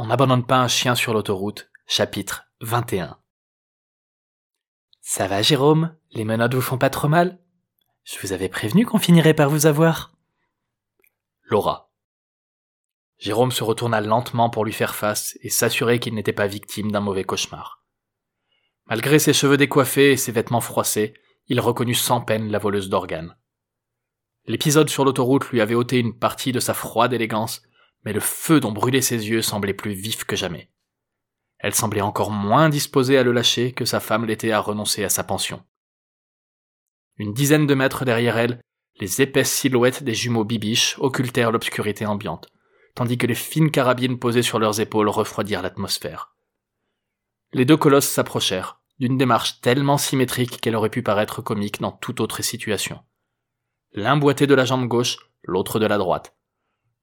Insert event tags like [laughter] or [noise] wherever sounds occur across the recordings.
On n'abandonne pas un chien sur l'autoroute, chapitre 21. Ça va, Jérôme? Les menottes vous font pas trop mal? Je vous avais prévenu qu'on finirait par vous avoir. Laura. Jérôme se retourna lentement pour lui faire face et s'assurer qu'il n'était pas victime d'un mauvais cauchemar. Malgré ses cheveux décoiffés et ses vêtements froissés, il reconnut sans peine la voleuse d'organes. L'épisode sur l'autoroute lui avait ôté une partie de sa froide élégance mais le feu dont brûlaient ses yeux semblait plus vif que jamais. Elle semblait encore moins disposée à le lâcher que sa femme l'était à renoncer à sa pension. Une dizaine de mètres derrière elle, les épaisses silhouettes des jumeaux bibiches occultèrent l'obscurité ambiante, tandis que les fines carabines posées sur leurs épaules refroidirent l'atmosphère. Les deux colosses s'approchèrent, d'une démarche tellement symétrique qu'elle aurait pu paraître comique dans toute autre situation. L'un boitait de la jambe gauche, l'autre de la droite.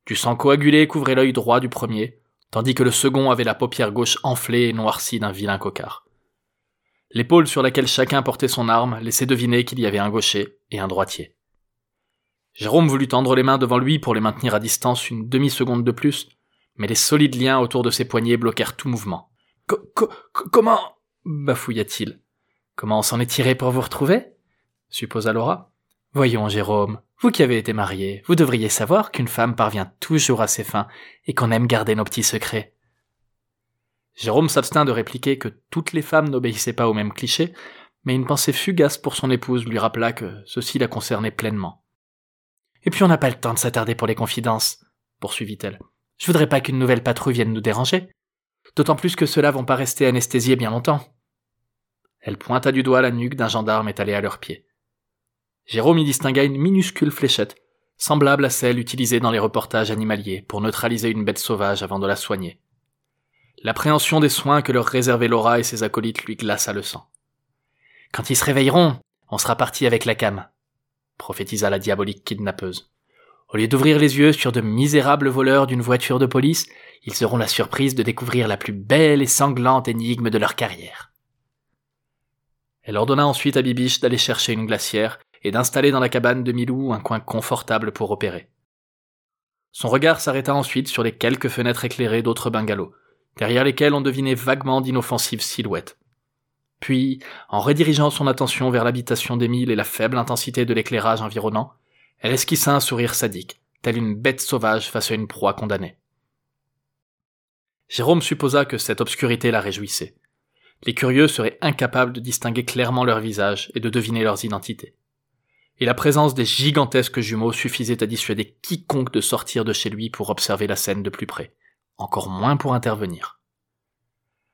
Du sang coagulé couvrait l'œil droit du premier, tandis que le second avait la paupière gauche enflée et noircie d'un vilain cocard. L'épaule sur laquelle chacun portait son arme laissait deviner qu'il y avait un gaucher et un droitier. Jérôme voulut tendre les mains devant lui pour les maintenir à distance une demi-seconde de plus, mais les solides liens autour de ses poignets bloquèrent tout mouvement. comment? bafouilla-t-il. Comment on s'en est tiré pour vous retrouver? supposa Laura. Voyons, Jérôme, vous qui avez été marié, vous devriez savoir qu'une femme parvient toujours à ses fins et qu'on aime garder nos petits secrets. Jérôme s'abstint de répliquer que toutes les femmes n'obéissaient pas au même cliché, mais une pensée fugace pour son épouse lui rappela que ceci la concernait pleinement. Et puis on n'a pas le temps de s'attarder pour les confidences, poursuivit-elle. Je voudrais pas qu'une nouvelle patrouille vienne nous déranger. D'autant plus que ceux-là vont pas rester anesthésiés bien longtemps. Elle pointa du doigt la nuque d'un gendarme étalé à leurs pieds. Jérôme y distingua une minuscule fléchette, semblable à celle utilisée dans les reportages animaliers pour neutraliser une bête sauvage avant de la soigner. L'appréhension des soins que leur réservaient Laura et ses acolytes lui glaça le sang. Quand ils se réveilleront, on sera parti avec la cam, prophétisa la diabolique kidnappeuse. Au lieu d'ouvrir les yeux sur de misérables voleurs d'une voiture de police, ils auront la surprise de découvrir la plus belle et sanglante énigme de leur carrière. Elle ordonna ensuite à Bibiche d'aller chercher une glacière et d'installer dans la cabane de Milou un coin confortable pour opérer. Son regard s'arrêta ensuite sur les quelques fenêtres éclairées d'autres bungalows, derrière lesquels on devinait vaguement d'inoffensives silhouettes. Puis, en redirigeant son attention vers l'habitation d'Émile et la faible intensité de l'éclairage environnant, elle esquissa un sourire sadique, telle une bête sauvage face à une proie condamnée. Jérôme supposa que cette obscurité la réjouissait. Les curieux seraient incapables de distinguer clairement leurs visages et de deviner leurs identités et la présence des gigantesques jumeaux suffisait à dissuader quiconque de sortir de chez lui pour observer la scène de plus près, encore moins pour intervenir.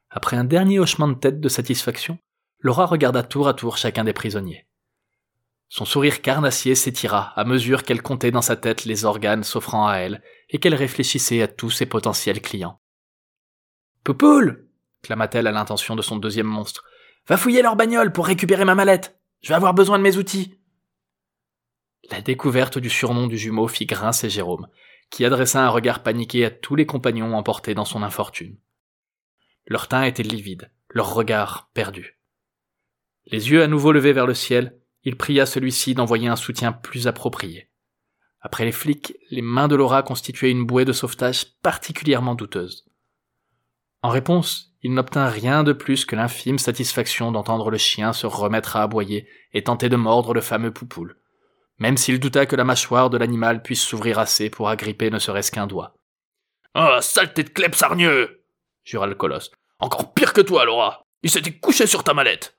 Après un dernier hochement de tête de satisfaction, Laura regarda tour à tour chacun des prisonniers. Son sourire carnassier s'étira à mesure qu'elle comptait dans sa tête les organes s'offrant à elle et qu'elle réfléchissait à tous ses potentiels clients. Poupoule clama-t-elle à l'intention de son deuxième monstre. Va fouiller leur bagnole pour récupérer ma mallette. Je vais avoir besoin de mes outils. La découverte du surnom du jumeau fit grincer Jérôme, qui adressa un regard paniqué à tous les compagnons emportés dans son infortune. Leur teint était livide, leur regard perdu. Les yeux à nouveau levés vers le ciel, il pria celui-ci d'envoyer un soutien plus approprié. Après les flics, les mains de Laura constituaient une bouée de sauvetage particulièrement douteuse. En réponse, il n'obtint rien de plus que l'infime satisfaction d'entendre le chien se remettre à aboyer et tenter de mordre le fameux poupoule même s'il douta que la mâchoire de l'animal puisse s'ouvrir assez pour agripper ne serait-ce qu'un doigt. Ah, saleté de clep sarnieux jura le colosse. Encore pire que toi, Laura Il s'était couché sur ta mallette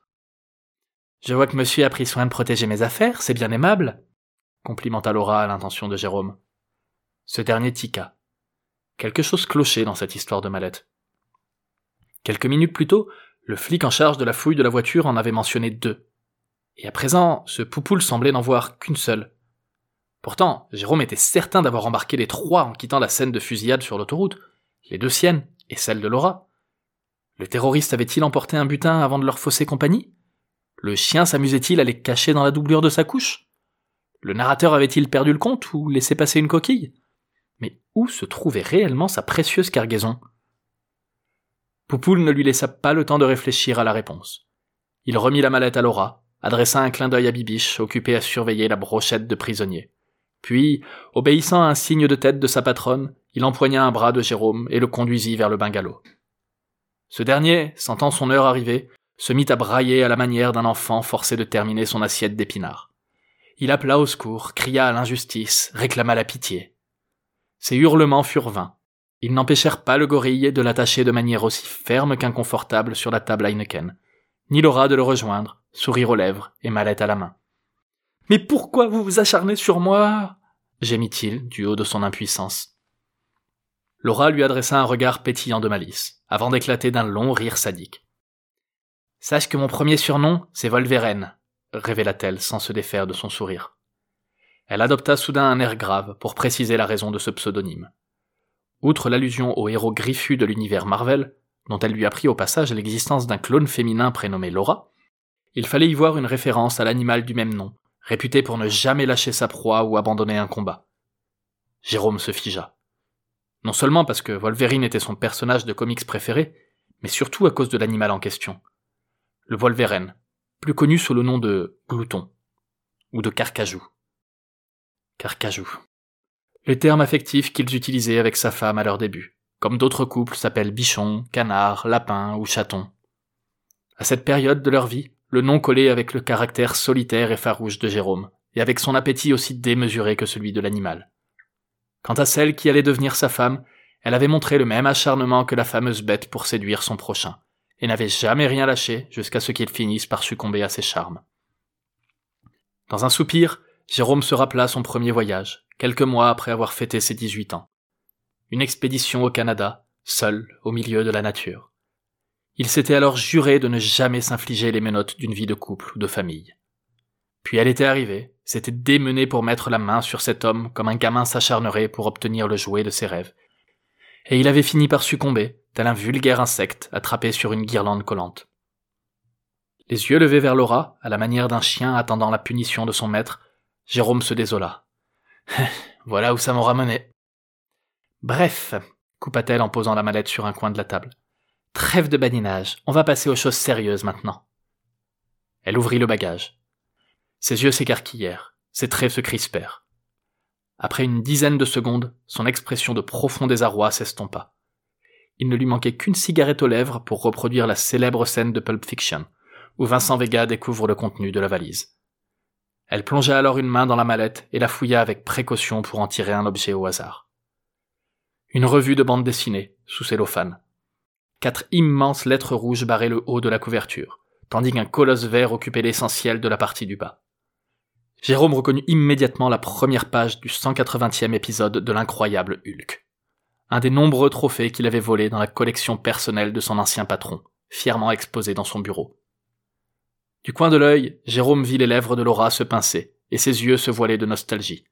Je vois que monsieur a pris soin de protéger mes affaires, c'est bien aimable, complimenta Laura à l'intention de Jérôme. Ce dernier tiqua. Quelque chose clochait dans cette histoire de mallette. Quelques minutes plus tôt, le flic en charge de la fouille de la voiture en avait mentionné deux. Et à présent, ce poupoule semblait n'en voir qu'une seule. Pourtant, Jérôme était certain d'avoir embarqué les trois en quittant la scène de fusillade sur l'autoroute, les deux siennes et celle de Laura. Le terroriste avait-il emporté un butin avant de leur fausser compagnie? Le chien s'amusait-il à les cacher dans la doublure de sa couche? Le narrateur avait-il perdu le compte ou laissé passer une coquille? Mais où se trouvait réellement sa précieuse cargaison? Poupoule ne lui laissa pas le temps de réfléchir à la réponse. Il remit la mallette à Laura, adressa un clin d'œil à Bibiche, occupé à surveiller la brochette de prisonniers. Puis, obéissant à un signe de tête de sa patronne, il empoigna un bras de Jérôme et le conduisit vers le bungalow. Ce dernier, sentant son heure arriver, se mit à brailler à la manière d'un enfant forcé de terminer son assiette d'épinards. Il appela au secours, cria à l'injustice, réclama la pitié. Ses hurlements furent vains. Ils n'empêchèrent pas le gorille de l'attacher de manière aussi ferme qu'inconfortable sur la table Heineken, ni Laura de le rejoindre, sourire aux lèvres et mallette à la main. Mais pourquoi vous vous acharnez sur moi? gémit-il du haut de son impuissance. Laura lui adressa un regard pétillant de malice, avant d'éclater d'un long rire sadique. Sache que mon premier surnom, c'est Volveren, révéla-t-elle sans se défaire de son sourire. Elle adopta soudain un air grave pour préciser la raison de ce pseudonyme. Outre l'allusion au héros griffu de l'univers Marvel, dont elle lui apprit au passage l'existence d'un clone féminin prénommé Laura, il fallait y voir une référence à l'animal du même nom, réputé pour ne jamais lâcher sa proie ou abandonner un combat. Jérôme se figea. Non seulement parce que Wolverine était son personnage de comics préféré, mais surtout à cause de l'animal en question. Le Wolverine, plus connu sous le nom de Glouton, ou de Carcajou. Carcajou. Le terme affectif qu'ils utilisaient avec sa femme à leur début, comme d'autres couples s'appellent bichon, canard, lapin ou chaton. À cette période de leur vie, le nom collé avec le caractère solitaire et farouche de Jérôme, et avec son appétit aussi démesuré que celui de l'animal. Quant à celle qui allait devenir sa femme, elle avait montré le même acharnement que la fameuse bête pour séduire son prochain, et n'avait jamais rien lâché jusqu'à ce qu'il finisse par succomber à ses charmes. Dans un soupir, Jérôme se rappela son premier voyage, quelques mois après avoir fêté ses dix-huit ans. Une expédition au Canada, seul, au milieu de la nature. Il s'était alors juré de ne jamais s'infliger les menottes d'une vie de couple ou de famille. Puis elle était arrivée, s'était démenée pour mettre la main sur cet homme comme un gamin s'acharnerait pour obtenir le jouet de ses rêves. Et il avait fini par succomber, tel un vulgaire insecte attrapé sur une guirlande collante. Les yeux levés vers Laura, à la manière d'un chien attendant la punition de son maître, Jérôme se désola. [laughs] voilà où ça m'aura mené. Bref, coupa-t-elle en posant la mallette sur un coin de la table. Trêve de badinage, on va passer aux choses sérieuses maintenant. Elle ouvrit le bagage. Ses yeux s'écarquillèrent, ses traits se crispèrent. Après une dizaine de secondes, son expression de profond désarroi s'estompa. Il ne lui manquait qu'une cigarette aux lèvres pour reproduire la célèbre scène de Pulp Fiction, où Vincent Vega découvre le contenu de la valise. Elle plongea alors une main dans la mallette et la fouilla avec précaution pour en tirer un objet au hasard. Une revue de bande dessinée, sous cellophane. Quatre immenses lettres rouges barraient le haut de la couverture, tandis qu'un colosse vert occupait l'essentiel de la partie du bas. Jérôme reconnut immédiatement la première page du 180e épisode de l'incroyable Hulk. Un des nombreux trophées qu'il avait volés dans la collection personnelle de son ancien patron, fièrement exposé dans son bureau. Du coin de l'œil, Jérôme vit les lèvres de Laura se pincer, et ses yeux se voiler de nostalgie.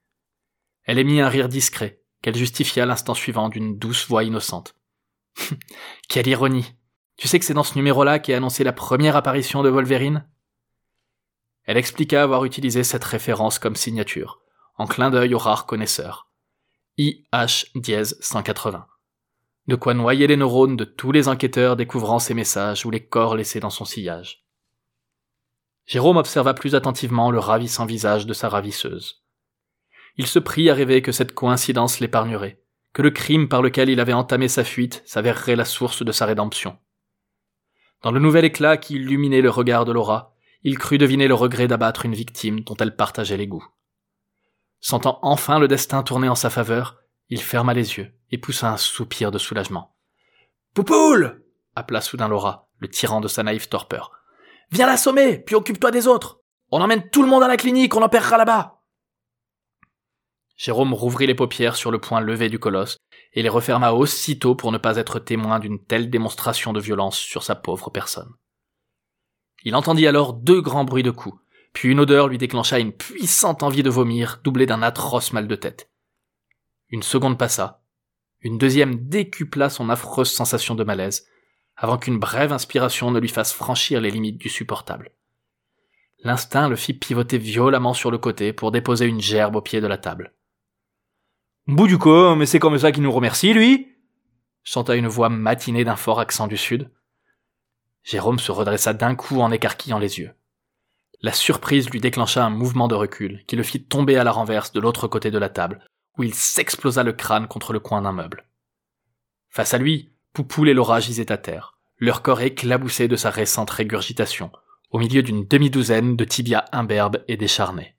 Elle émit un rire discret, qu'elle justifia l'instant suivant d'une douce voix innocente. Quelle ironie. Tu sais que c'est dans ce numéro-là qu'est annoncée la première apparition de Wolverine? Elle expliqua avoir utilisé cette référence comme signature, en clin d'œil aux rares connaisseurs. IH 180. De quoi noyer les neurones de tous les enquêteurs découvrant ces messages ou les corps laissés dans son sillage. Jérôme observa plus attentivement le ravissant visage de sa ravisseuse. Il se prit à rêver que cette coïncidence l'épargnerait, que le crime par lequel il avait entamé sa fuite s'avérerait la source de sa rédemption. Dans le nouvel éclat qui illuminait le regard de Laura, il crut deviner le regret d'abattre une victime dont elle partageait les goûts. Sentant enfin le destin tourner en sa faveur, il ferma les yeux et poussa un soupir de soulagement. Poupoule appela soudain Laura, le tirant de sa naïve torpeur. Viens l'assommer, puis occupe-toi des autres. On emmène tout le monde à la clinique, on perdra là-bas. Jérôme rouvrit les paupières sur le point levé du colosse et les referma aussitôt pour ne pas être témoin d'une telle démonstration de violence sur sa pauvre personne. Il entendit alors deux grands bruits de coups, puis une odeur lui déclencha une puissante envie de vomir, doublée d'un atroce mal de tête. Une seconde passa, une deuxième décupla son affreuse sensation de malaise, avant qu'une brève inspiration ne lui fasse franchir les limites du supportable. L'instinct le fit pivoter violemment sur le côté pour déposer une gerbe au pied de la table. Bout du coup, mais c'est comme ça qu'il nous remercie, lui chanta une voix matinée d'un fort accent du sud. Jérôme se redressa d'un coup en écarquillant les yeux. La surprise lui déclencha un mouvement de recul qui le fit tomber à la renverse de l'autre côté de la table, où il s'explosa le crâne contre le coin d'un meuble. Face à lui, Poupoule et Laura gisaient à terre, leur corps éclaboussé de sa récente régurgitation, au milieu d'une demi-douzaine de tibias imberbes et décharnés.